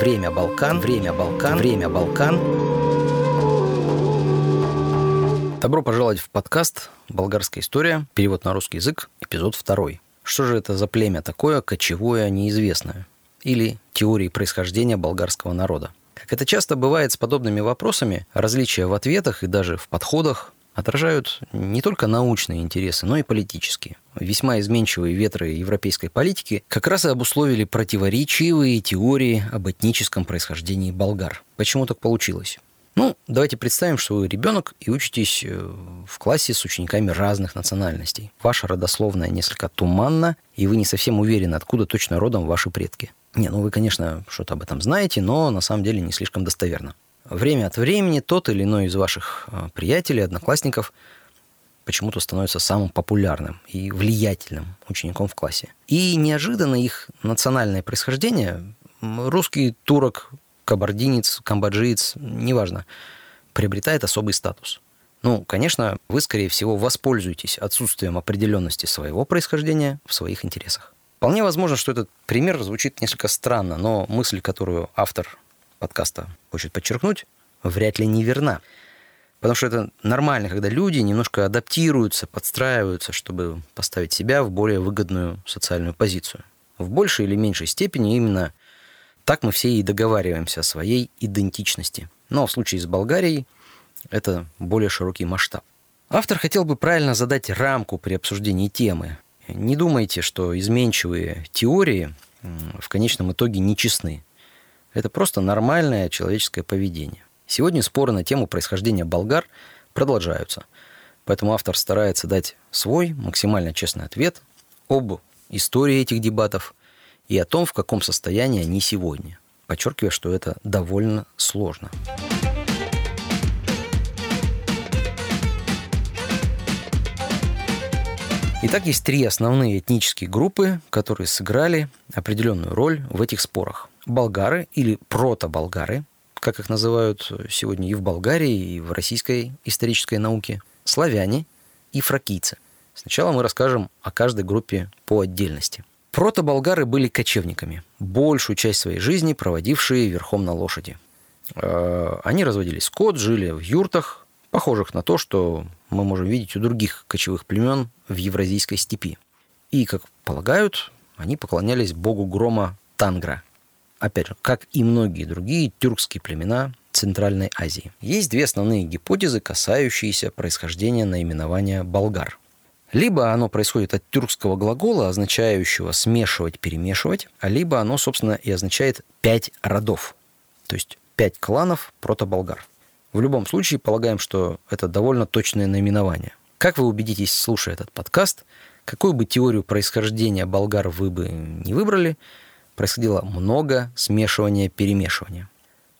Время Балкан. Время Балкан. Время Балкан. Добро пожаловать в подкаст «Болгарская история». Перевод на русский язык. Эпизод второй. Что же это за племя такое, кочевое, неизвестное? Или теории происхождения болгарского народа? Как это часто бывает с подобными вопросами, различия в ответах и даже в подходах отражают не только научные интересы, но и политические. Весьма изменчивые ветры европейской политики как раз и обусловили противоречивые теории об этническом происхождении болгар. Почему так получилось? Ну, давайте представим, что вы ребенок и учитесь э, в классе с учениками разных национальностей. Ваша родословная несколько туманна, и вы не совсем уверены, откуда точно родом ваши предки. Не, ну вы, конечно, что-то об этом знаете, но на самом деле не слишком достоверно. Время от времени тот или иной из ваших э, приятелей, одноклассников почему-то становится самым популярным и влиятельным учеником в классе. И неожиданно их национальное происхождение, русский, турок, кабардинец, камбоджиец, неважно, приобретает особый статус. Ну, конечно, вы, скорее всего, воспользуетесь отсутствием определенности своего происхождения в своих интересах. Вполне возможно, что этот пример звучит несколько странно, но мысль, которую автор подкаста хочет подчеркнуть, вряд ли не верна. Потому что это нормально, когда люди немножко адаптируются, подстраиваются, чтобы поставить себя в более выгодную социальную позицию. В большей или меньшей степени именно так мы все и договариваемся о своей идентичности. Но в случае с Болгарией это более широкий масштаб. Автор хотел бы правильно задать рамку при обсуждении темы. Не думайте, что изменчивые теории в конечном итоге нечестны. Это просто нормальное человеческое поведение. Сегодня споры на тему происхождения болгар продолжаются. Поэтому автор старается дать свой максимально честный ответ об истории этих дебатов и о том, в каком состоянии они сегодня, подчеркивая, что это довольно сложно. Итак, есть три основные этнические группы, которые сыграли определенную роль в этих спорах. Болгары или протоболгары, как их называют сегодня и в Болгарии, и в российской исторической науке, славяне и фракийцы. Сначала мы расскажем о каждой группе по отдельности. Протоболгары были кочевниками, большую часть своей жизни проводившие верхом на лошади. Э, они разводили скот, жили в юртах, похожих на то, что мы можем видеть у других кочевых племен в Евразийской степи. И, как полагают, они поклонялись богу грома Тангра. Опять же, как и многие другие тюркские племена Центральной Азии. Есть две основные гипотезы, касающиеся происхождения наименования болгар. Либо оно происходит от тюркского глагола, означающего смешивать, перемешивать, а либо оно, собственно, и означает пять родов, то есть пять кланов протоболгар. В любом случае, полагаем, что это довольно точное наименование. Как вы убедитесь, слушая этот подкаст, какую бы теорию происхождения болгар вы бы не выбрали, происходило много смешивания, перемешивания.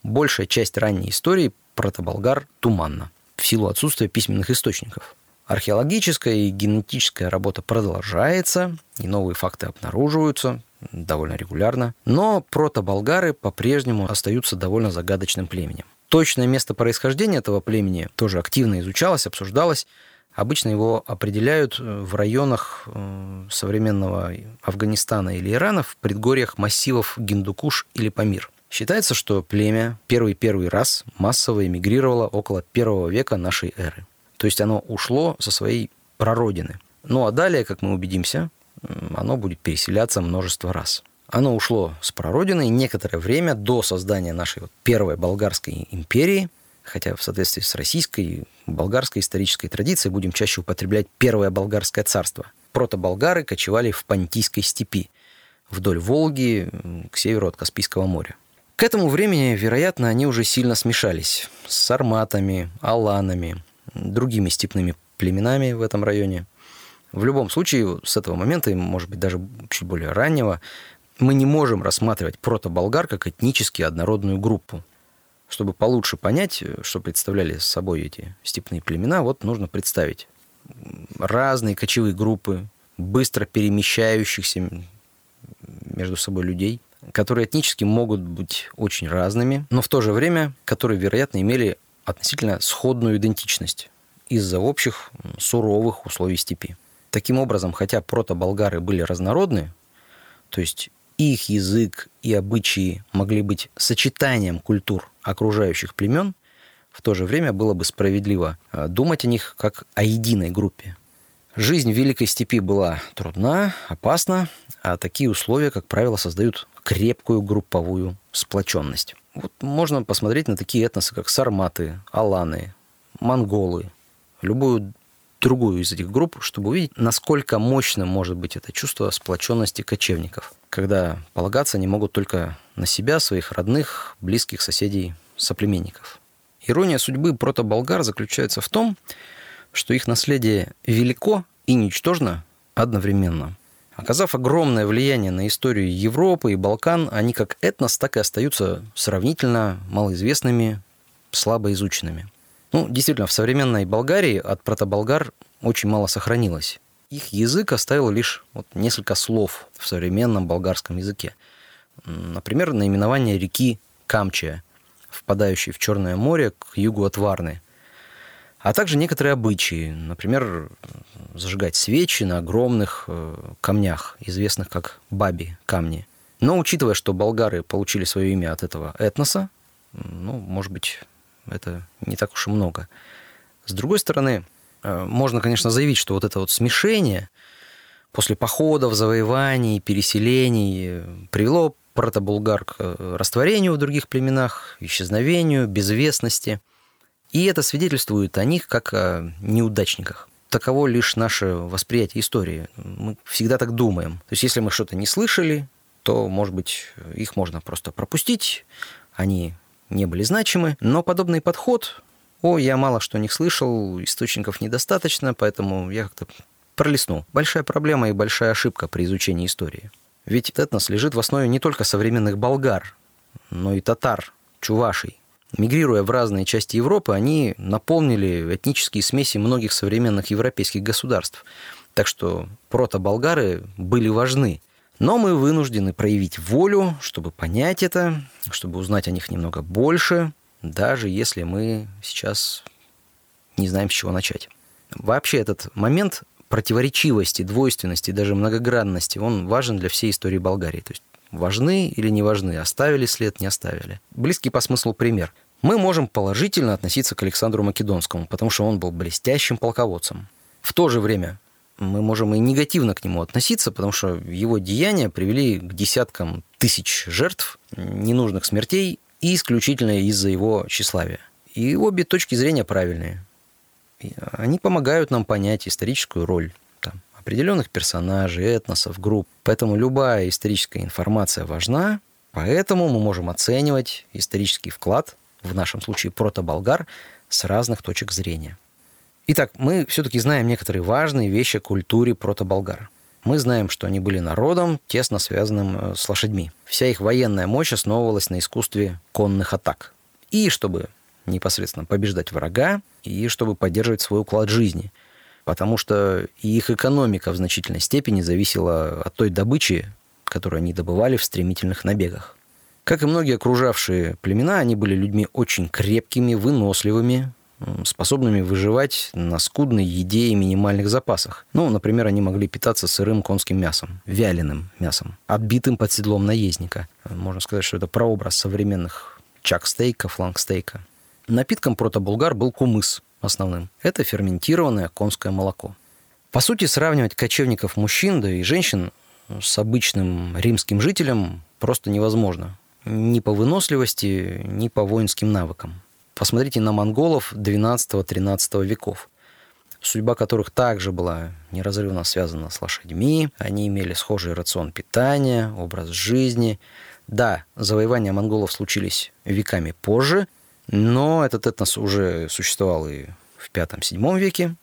Большая часть ранней истории протоболгар туманна в силу отсутствия письменных источников – Археологическая и генетическая работа продолжается, и новые факты обнаруживаются довольно регулярно. Но протоболгары по-прежнему остаются довольно загадочным племенем. Точное место происхождения этого племени тоже активно изучалось, обсуждалось. Обычно его определяют э, в районах э, современного Афганистана или Ирана, в предгорьях массивов Гиндукуш или Памир. Считается, что племя первый-первый раз массово эмигрировало около первого века нашей эры. То есть оно ушло со своей прародины. Ну а далее, как мы убедимся, оно будет переселяться множество раз. Оно ушло с прародины некоторое время до создания нашей вот первой болгарской империи, хотя в соответствии с российской, болгарской исторической традицией будем чаще употреблять первое болгарское царство. Протоболгары кочевали в Понтийской степи, вдоль Волги, к северу от Каспийского моря. К этому времени, вероятно, они уже сильно смешались с сарматами, аланами, другими степными племенами в этом районе. В любом случае, с этого момента, может быть, даже чуть более раннего, мы не можем рассматривать протоболгар как этнически однородную группу. Чтобы получше понять, что представляли собой эти степные племена, вот нужно представить разные кочевые группы, быстро перемещающихся между собой людей, которые этнически могут быть очень разными, но в то же время, которые, вероятно, имели относительно сходную идентичность из-за общих суровых условий степи. Таким образом, хотя протоболгары были разнородны, то есть их язык и обычаи могли быть сочетанием культур окружающих племен, в то же время было бы справедливо э, думать о них как о единой группе. Жизнь в Великой Степи была трудна, опасна, а такие условия, как правило, создают крепкую групповую сплоченность. Вот можно посмотреть на такие этносы, как сарматы, аланы, монголы, любую другую из этих групп, чтобы увидеть, насколько мощным может быть это чувство сплоченности кочевников, когда полагаться они могут только на себя, своих родных, близких соседей, соплеменников. Ирония судьбы прото-болгар заключается в том, что их наследие велико и ничтожно одновременно. Оказав огромное влияние на историю Европы и Балкан, они как этнос так и остаются сравнительно малоизвестными, слабо изученными. Ну, действительно, в современной Болгарии от протоболгар очень мало сохранилось. Их язык оставил лишь вот несколько слов в современном болгарском языке. Например, наименование реки Камчия, впадающей в Черное море к югу от Варны. А также некоторые обычаи, например, зажигать свечи на огромных э, камнях, известных как баби камни. Но учитывая, что болгары получили свое имя от этого этноса, ну, может быть, это не так уж и много. С другой стороны, э, можно, конечно, заявить, что вот это вот смешение после походов, завоеваний, переселений э, привело протобулгар к э, растворению в других племенах, исчезновению, безвестности. И это свидетельствует о них как о неудачниках. Таково лишь наше восприятие истории. Мы всегда так думаем. То есть если мы что-то не слышали, то, может быть, их можно просто пропустить, они не были значимы, но подобный подход, о, я мало что не слышал, источников недостаточно, поэтому я как-то пролистнул. Большая проблема и большая ошибка при изучении истории. Ведь этнос лежит в основе не только современных болгар, но и татар, чувашей. Мигрируя в разные части Европы, они наполнили этнические смеси многих современных европейских государств. Так что прото-болгары были важны. Но мы вынуждены проявить волю, чтобы понять это, чтобы узнать о них немного больше, даже если мы сейчас не знаем, с чего начать. Вообще этот момент противоречивости, двойственности, даже многогранности, он важен для всей истории Болгарии. То есть важны или не важны, оставили след, не оставили. Близкий по смыслу пример. Мы можем положительно относиться к Александру Македонскому, потому что он был блестящим полководцем. В то же время мы можем и негативно к нему относиться, потому что его деяния привели к десяткам тысяч жертв, ненужных смертей, и исключительно из-за его тщеславия. И обе точки зрения правильные. Они помогают нам понять историческую роль там, определенных персонажей, этносов, групп. Поэтому любая историческая информация важна, поэтому мы можем оценивать исторический вклад, в нашем случае протоболгар, с разных точек зрения. Итак, мы все-таки знаем некоторые важные вещи о культуре протоболгар. Мы знаем, что они были народом, тесно связанным э, с лошадьми. Вся их военная мощь основывалась на искусстве конных атак. И чтобы непосредственно побеждать врага, и чтобы поддерживать свой уклад жизни. Потому что их экономика в значительной степени зависела от той добычи, которую они добывали в стремительных набегах. Как и многие окружавшие племена, они были людьми очень крепкими, выносливыми, способными выживать на скудной еде и минимальных запасах. Ну, например, они могли питаться сырым конским мясом, вяленым мясом, отбитым под седлом наездника. Можно сказать, что это прообраз современных чак-стейка, фланг-стейка. Напитком протобулгар был кумыс основным. Это ферментированное конское молоко. По сути, сравнивать кочевников мужчин, да и женщин с обычным римским жителем просто невозможно. Ни по выносливости, ни по воинским навыкам. Посмотрите на монголов 12-13 веков, судьба которых также была неразрывно связана с лошадьми. Они имели схожий рацион питания, образ жизни. Да, завоевания монголов случились веками позже, но этот этнос уже существовал и в V-VII веке,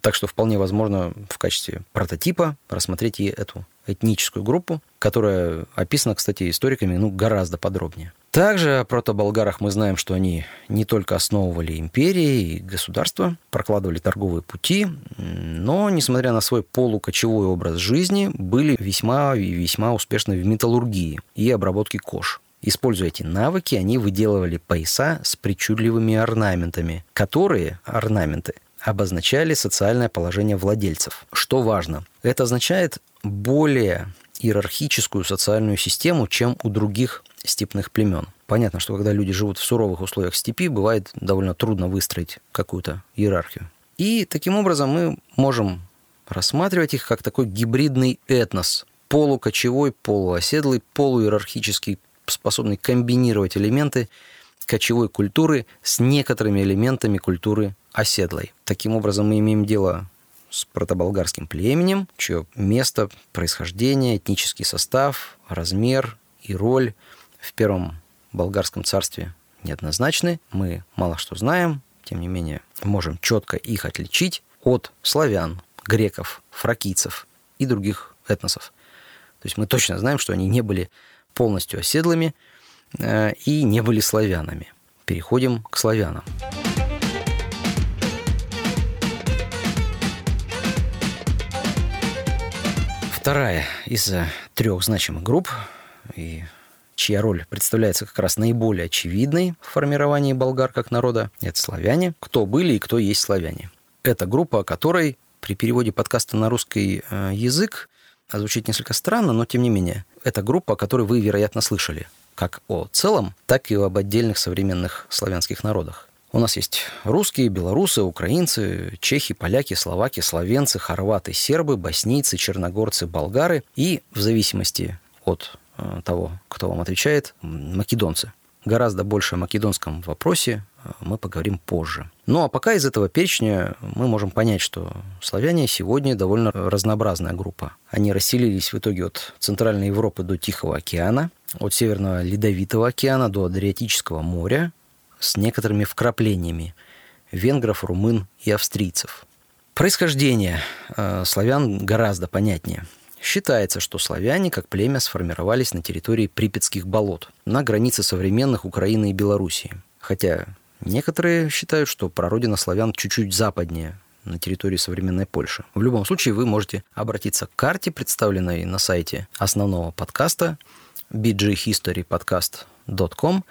так что вполне возможно в качестве прототипа рассмотреть и эту этническую группу, которая описана, кстати, историками ну, гораздо подробнее. Также о протоболгарах мы знаем, что они не только основывали империи и государства, прокладывали торговые пути, но, несмотря на свой полукочевой образ жизни, были весьма и весьма успешны в металлургии и обработке кож. Используя эти навыки, они выделывали пояса с причудливыми орнаментами, которые, орнаменты, обозначали социальное положение владельцев. Что важно, это означает более иерархическую социальную систему, чем у других степных племен. Понятно, что когда люди живут в суровых условиях степи, бывает довольно трудно выстроить какую-то иерархию. И таким образом мы можем рассматривать их как такой гибридный этнос, полукочевой, полуоседлый, полуиерархический, способный комбинировать элементы кочевой культуры с некоторыми элементами культуры оседлой. Таким образом, мы имеем дело с протоболгарским племенем, чье место, происхождение, этнический состав, размер и роль в первом болгарском царстве неоднозначны. Мы мало что знаем, тем не менее можем четко их отличить от славян, греков, фракийцев и других этносов. То есть мы точно знаем, что они не были полностью оседлыми э, и не были славянами. Переходим к славянам. Вторая из трех значимых групп, и чья роль представляется как раз наиболее очевидной в формировании болгар как народа, это славяне. Кто были и кто есть славяне. Это группа, о которой при переводе подкаста на русский э, язык звучит несколько странно, но тем не менее. Это группа, о которой вы, вероятно, слышали. Как о целом, так и об отдельных современных славянских народах. У нас есть русские, белорусы, украинцы, чехи, поляки, словаки, словенцы, хорваты, сербы, боснийцы, черногорцы, болгары и, в зависимости от того, кто вам отвечает, македонцы. Гораздо больше о македонском вопросе э, мы поговорим позже. Ну а пока из этого перечня мы можем понять, что славяне сегодня довольно разнообразная группа. Они расселились в итоге от Центральной Европы до Тихого океана, от Северного Ледовитого океана до Адриатического моря с некоторыми вкраплениями венгров, румын и австрийцев. Происхождение э, славян гораздо понятнее – Считается, что славяне как племя сформировались на территории Припятских болот, на границе современных Украины и Белоруссии. Хотя некоторые считают, что прародина славян чуть-чуть западнее, на территории современной Польши. В любом случае вы можете обратиться к карте, представленной на сайте основного подкаста bghistorypodcast.com,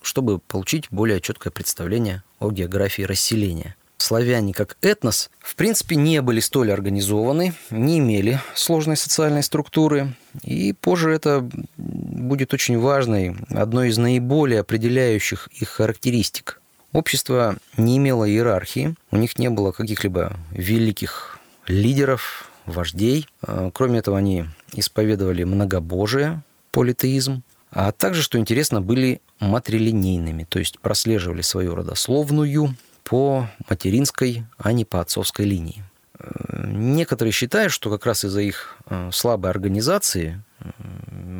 чтобы получить более четкое представление о географии расселения славяне как этнос, в принципе, не были столь организованы, не имели сложной социальной структуры. И позже это будет очень важной, одной из наиболее определяющих их характеристик. Общество не имело иерархии, у них не было каких-либо великих лидеров, вождей. А, кроме этого, они исповедовали многобожие, политеизм, а также, что интересно, были матрилинейными, то есть прослеживали свою родословную, по материнской, а не по отцовской линии. Э, некоторые считают, что как раз из-за их э, слабой организации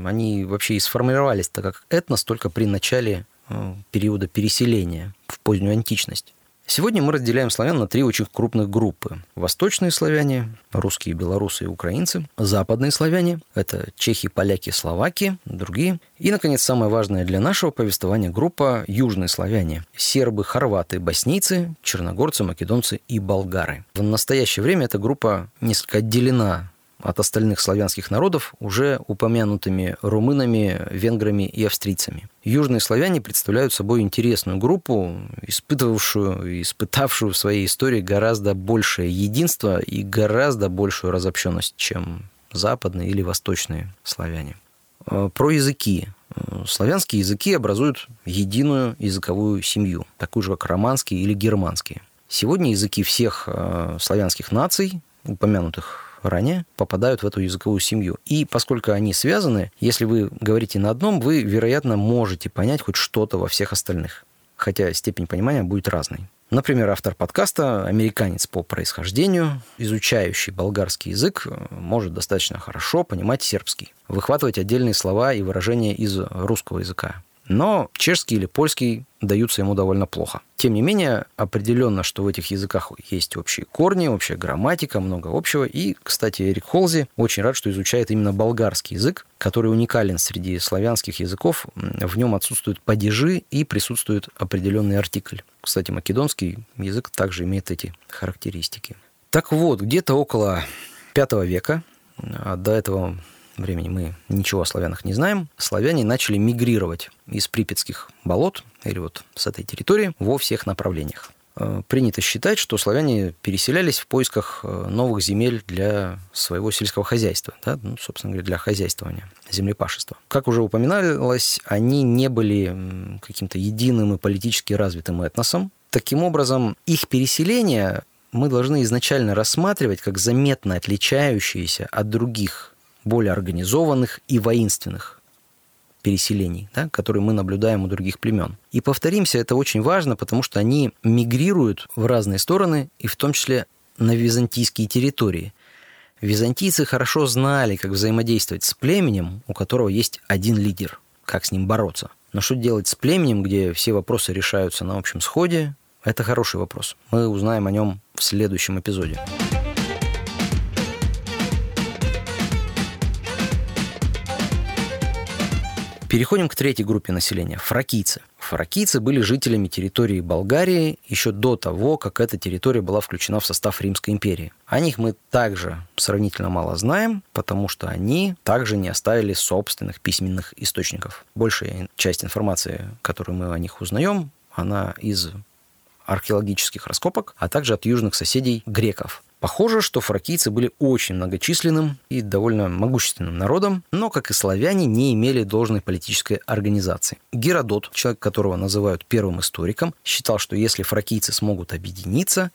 они вообще и сформировались так как этнос только при начале э, периода переселения в позднюю античность. Сегодня мы разделяем славян на три очень крупных группы. Восточные славяне, русские, белорусы и украинцы. Западные славяне – это чехи, поляки, словаки, другие. И, наконец, самая важная для нашего повествования группа – южные славяне. Сербы, хорваты, боснийцы, черногорцы, македонцы и болгары. В настоящее время эта группа несколько отделена от остальных славянских народов уже упомянутыми румынами, венграми и австрийцами. Южные славяне представляют собой интересную группу, испытывавшую и испытавшую в своей истории гораздо большее единство и гораздо большую разобщенность, чем западные или восточные славяне. Э, про языки. Э, славянские языки образуют единую языковую семью, такую же, как романские или германские. Сегодня языки всех э, славянских наций, упомянутых ранее попадают в эту языковую семью. И поскольку они связаны, если вы говорите на одном, вы, вероятно, можете понять хоть что-то во всех остальных. Хотя степень понимания будет разной. Например, автор подкаста, американец по происхождению, изучающий болгарский язык, может достаточно хорошо понимать сербский, выхватывать отдельные слова и выражения из русского языка но чешский или польский даются ему довольно плохо. Тем не менее, определенно, что в этих языках есть общие корни, общая грамматика, много общего. И, кстати, Эрик Холзи очень рад, что изучает именно болгарский язык, который уникален среди славянских языков. В нем отсутствуют падежи и присутствует определенный артикль. Кстати, македонский язык также имеет эти характеристики. Так вот, где-то около V века, а до этого времени мы ничего о славянах не знаем, славяне начали мигрировать из припятских болот или вот с этой территории во всех направлениях. э, принято считать, что славяне переселялись в поисках э, новых земель для своего сельского хозяйства, да? ну, собственно говоря, для хозяйствования, землепашества. Как уже упоминалось, они не были каким-то единым и политически развитым этносом. Таким образом, их переселение мы должны изначально рассматривать как заметно отличающиеся от других, более организованных и воинственных переселений, да, которые мы наблюдаем у других племен. И повторимся, это очень важно, потому что они мигрируют в разные стороны, и в том числе на византийские территории. Византийцы хорошо знали, как взаимодействовать с племенем, у которого есть один лидер, как с ним бороться. Но что делать с племенем, где все вопросы решаются на общем сходе, это хороший вопрос. Мы узнаем о нем в следующем эпизоде. Переходим к третьей группе населения – фракийцы. Фракийцы были жителями территории Болгарии еще до того, как эта территория была включена в состав Римской империи. О них мы также сравнительно мало знаем, потому что они также не оставили собственных письменных источников. Большая часть информации, которую мы о них узнаем, она из археологических раскопок, а также от южных соседей греков. Похоже, что фракийцы были очень многочисленным и довольно могущественным народом, но, как и славяне, не имели должной политической организации. Геродот, человек, которого называют первым историком, считал, что если фракийцы смогут объединиться,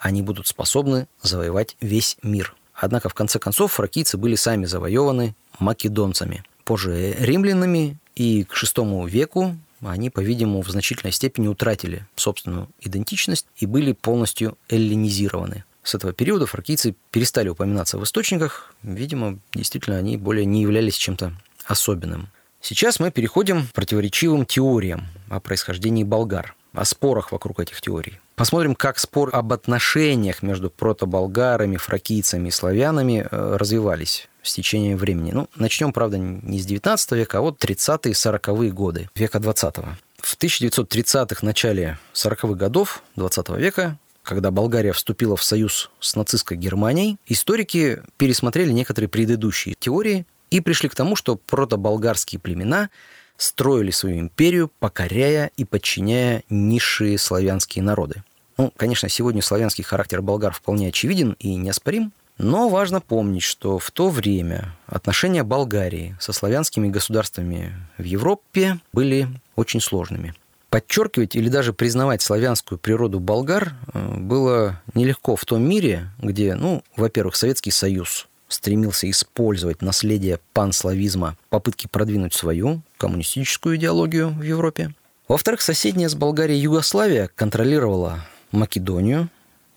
они будут способны завоевать весь мир. Однако, в конце концов, фракийцы были сами завоеваны македонцами, позже римлянами, и к VI веку они, по-видимому, в значительной степени утратили собственную идентичность и были полностью эллинизированы. С этого периода фракийцы перестали упоминаться в источниках. Видимо, действительно, они более не являлись чем-то особенным. Сейчас мы переходим к противоречивым теориям о происхождении болгар, о спорах вокруг этих теорий. Посмотрим, как спор об отношениях между протоболгарами, фракийцами и славянами э, развивались с течением времени. Ну, начнем, правда, не с 19 века, а вот 30-е, 40-е годы века 20-го. В 1930-х, начале 40-х годов 20 века когда Болгария вступила в союз с нацистской Германией, историки пересмотрели некоторые предыдущие теории и пришли к тому, что протоболгарские племена строили свою империю, покоряя и подчиняя низшие славянские народы. Ну, конечно, сегодня славянский характер болгар вполне очевиден и неоспорим, но важно помнить, что в то время отношения Болгарии со славянскими государствами в Европе были очень сложными. Подчеркивать или даже признавать славянскую природу болгар э, было нелегко в том мире, где, ну, во-первых, Советский Союз стремился использовать наследие панславизма, попытки продвинуть свою коммунистическую идеологию в Европе. Во-вторых, соседняя с Болгарией Югославия контролировала Македонию,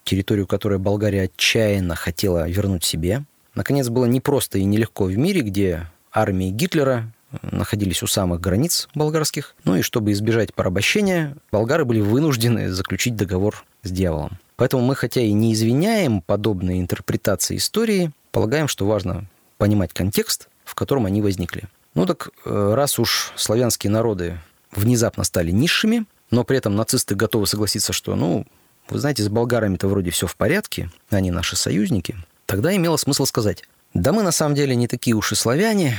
территорию, которую Болгария отчаянно хотела вернуть себе. Наконец, было непросто и нелегко в мире, где армии Гитлера находились у самых границ болгарских. Ну и чтобы избежать порабощения, болгары были вынуждены заключить договор с дьяволом. Поэтому мы, хотя и не извиняем подобные интерпретации истории, полагаем, что важно понимать контекст, в котором они возникли. Ну так э, раз уж славянские народы внезапно стали низшими, но при этом нацисты готовы согласиться, что, ну, вы знаете, с болгарами-то вроде все в порядке, они наши союзники, тогда имело смысл сказать, да мы на самом деле не такие уж и славяне,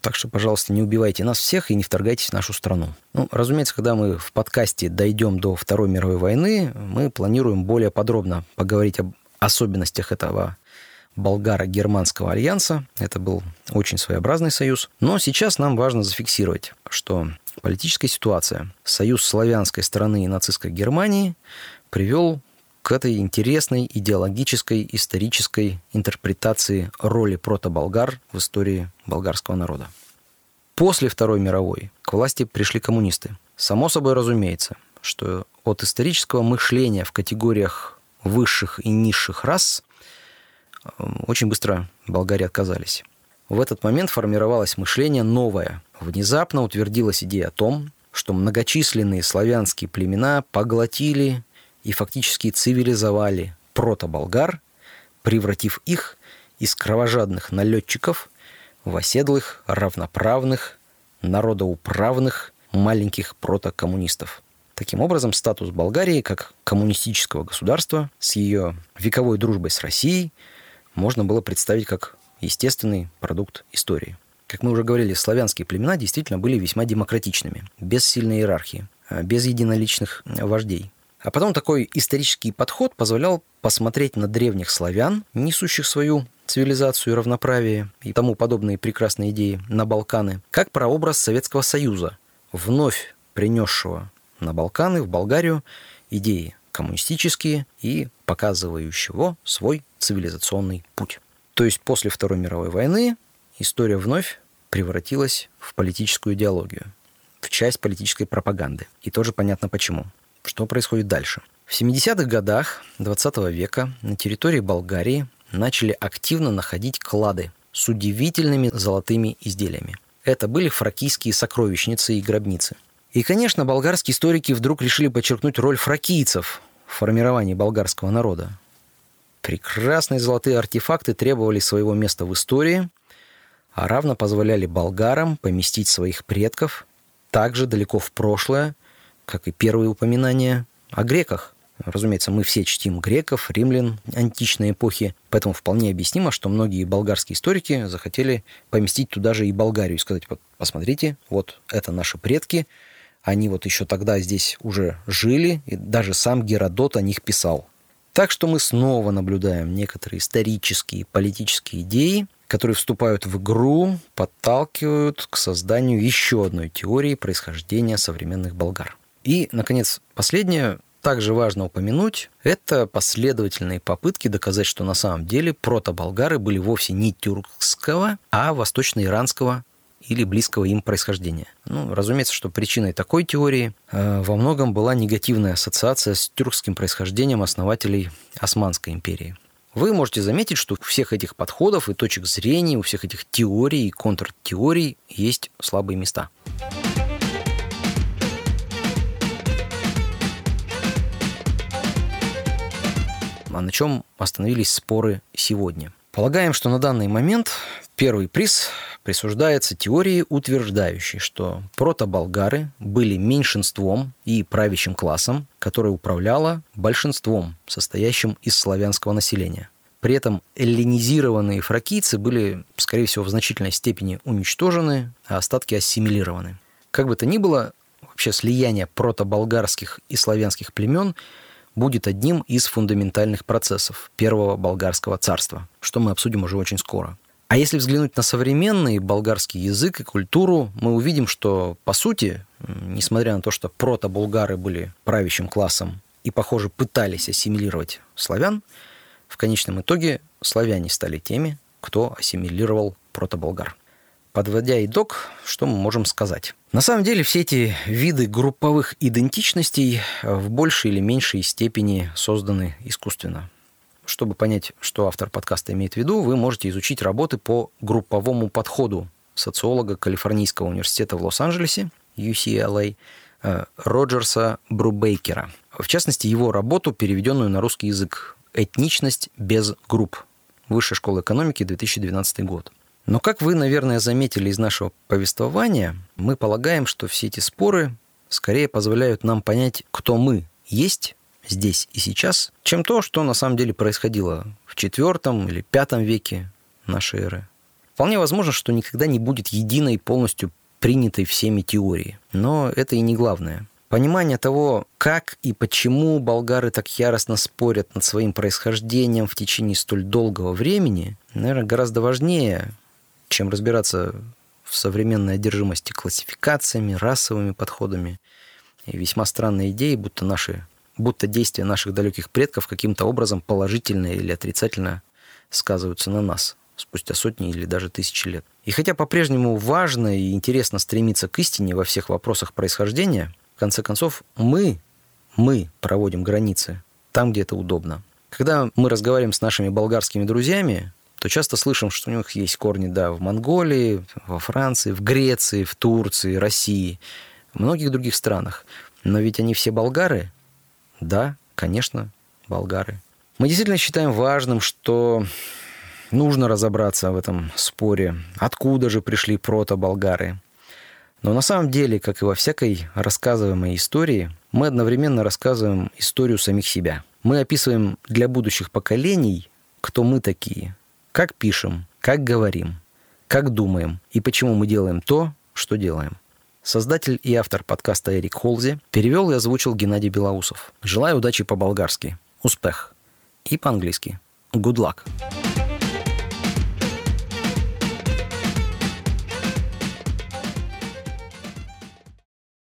так что, пожалуйста, не убивайте нас всех и не вторгайтесь в нашу страну. Ну, разумеется, когда мы в подкасте дойдем до Второй мировой войны, мы планируем более подробно поговорить об особенностях этого болгаро-германского альянса. Это был очень своеобразный союз. Но сейчас нам важно зафиксировать, что политическая ситуация, союз славянской страны и нацистской Германии привел к этой интересной идеологической, исторической интерпретации роли протоболгар в истории болгарского народа. После Второй мировой к власти пришли коммунисты. Само собой разумеется, что от исторического мышления в категориях высших и низших рас э, очень быстро болгаре отказались. В этот момент формировалось мышление новое. Внезапно утвердилась идея о том, что многочисленные славянские племена поглотили и фактически цивилизовали протоболгар, превратив их из кровожадных налетчиков в оседлых, равноправных, народоуправных маленьких протокоммунистов. Таким образом, статус Болгарии как коммунистического государства с ее вековой дружбой с Россией можно было представить как естественный продукт истории. Как мы уже говорили, славянские племена действительно были весьма демократичными, без сильной иерархии, без единоличных вождей. А потом такой исторический подход позволял посмотреть на древних славян, несущих свою цивилизацию равноправие и тому подобные прекрасные идеи на Балканы, как прообраз Советского Союза, вновь принесшего на Балканы, в Болгарию, идеи коммунистические и показывающего свой цивилизационный путь. То есть после Второй мировой войны история вновь превратилась в политическую идеологию, в часть политической пропаганды. И тоже понятно почему. Что происходит дальше? В 70-х годах 20 века на территории Болгарии начали активно находить клады с удивительными золотыми изделиями. Это были фракийские сокровищницы и гробницы. И, конечно, болгарские историки вдруг решили подчеркнуть роль фракийцев в формировании болгарского народа. Прекрасные золотые артефакты требовали своего места в истории, а равно позволяли болгарам поместить своих предков так же далеко в прошлое, как и первые упоминания о греках. Разумеется, мы все чтим греков, римлян античной эпохи, поэтому вполне объяснимо, что многие болгарские историки захотели поместить туда же и Болгарию и сказать, посмотрите, вот это наши предки, они вот еще тогда здесь уже жили, и даже сам Геродот о них писал. Так что мы снова наблюдаем некоторые исторические политические идеи, которые вступают в игру, подталкивают к созданию еще одной теории происхождения современных болгар. И, наконец, последнее, также важно упомянуть, это последовательные попытки доказать, что на самом деле протоболгары были вовсе не тюркского, а восточно-иранского или близкого им происхождения. Ну, разумеется, что причиной такой теории э, во многом была негативная ассоциация с тюркским происхождением основателей Османской империи. Вы можете заметить, что у всех этих подходов и точек зрения, у всех этих теорий и контртеорий есть слабые места. А на чем остановились споры сегодня? Полагаем, что на данный момент первый приз присуждается теории, утверждающей, что протоболгары были меньшинством и правящим классом, которое управляло большинством, состоящим из славянского населения. При этом эллинизированные фракийцы были, скорее всего, в значительной степени уничтожены, а остатки ассимилированы. Как бы то ни было, вообще слияние протоболгарских и славянских племен будет одним из фундаментальных процессов Первого болгарского царства, что мы обсудим уже очень скоро. А если взглянуть на современный болгарский язык и культуру, мы увидим, что, по сути, несмотря на то, что прото-булгары были правящим классом и, похоже, пытались ассимилировать славян, в конечном итоге славяне стали теми, кто ассимилировал прото-болгар. Подводя итог, что мы можем сказать? На самом деле все эти виды групповых идентичностей в большей или меньшей степени созданы искусственно. Чтобы понять, что автор подкаста имеет в виду, вы можете изучить работы по групповому подходу социолога Калифорнийского университета в Лос-Анджелесе, UCLA, э, Роджерса Брубейкера. В частности, его работу, переведенную на русский язык «Этничность без групп». Высшая школа экономики, 2012 год. Но, как вы, наверное, заметили из нашего повествования, мы полагаем, что все эти споры скорее позволяют нам понять, кто мы есть здесь и сейчас, чем то, что на самом деле происходило в IV или V веке нашей эры. Вполне возможно, что никогда не будет единой полностью принятой всеми теории. Но это и не главное. Понимание того, как и почему болгары так яростно спорят над своим происхождением в течение столь долгого времени, наверное, гораздо важнее, чем разбираться в современной одержимости классификациями, расовыми подходами и весьма странной идеей, будто наши будто действия наших далеких предков каким-то образом положительно или отрицательно сказываются на нас спустя сотни или даже тысячи лет. И хотя по-прежнему важно и интересно стремиться к истине во всех вопросах происхождения, в конце концов мы, мы проводим границы там, где это удобно. Когда мы разговариваем с нашими болгарскими друзьями, то часто слышим, что у них есть корни, да, в Монголии, во Франции, в Греции, в Турции, России, многих других странах. Но ведь они все болгары, да, конечно, болгары. Мы действительно считаем важным, что нужно разобраться в этом споре, откуда же пришли прото-болгары. Но на самом деле, как и во всякой рассказываемой истории, мы одновременно рассказываем историю самих себя. Мы описываем для будущих поколений, кто мы такие, как пишем, как говорим, как думаем и почему мы делаем то, что делаем. Создатель и автор подкаста Эрик Холзи. Перевел и озвучил Геннадий Белоусов. Желаю удачи по-болгарски. Успех. И по-английски. Good luck.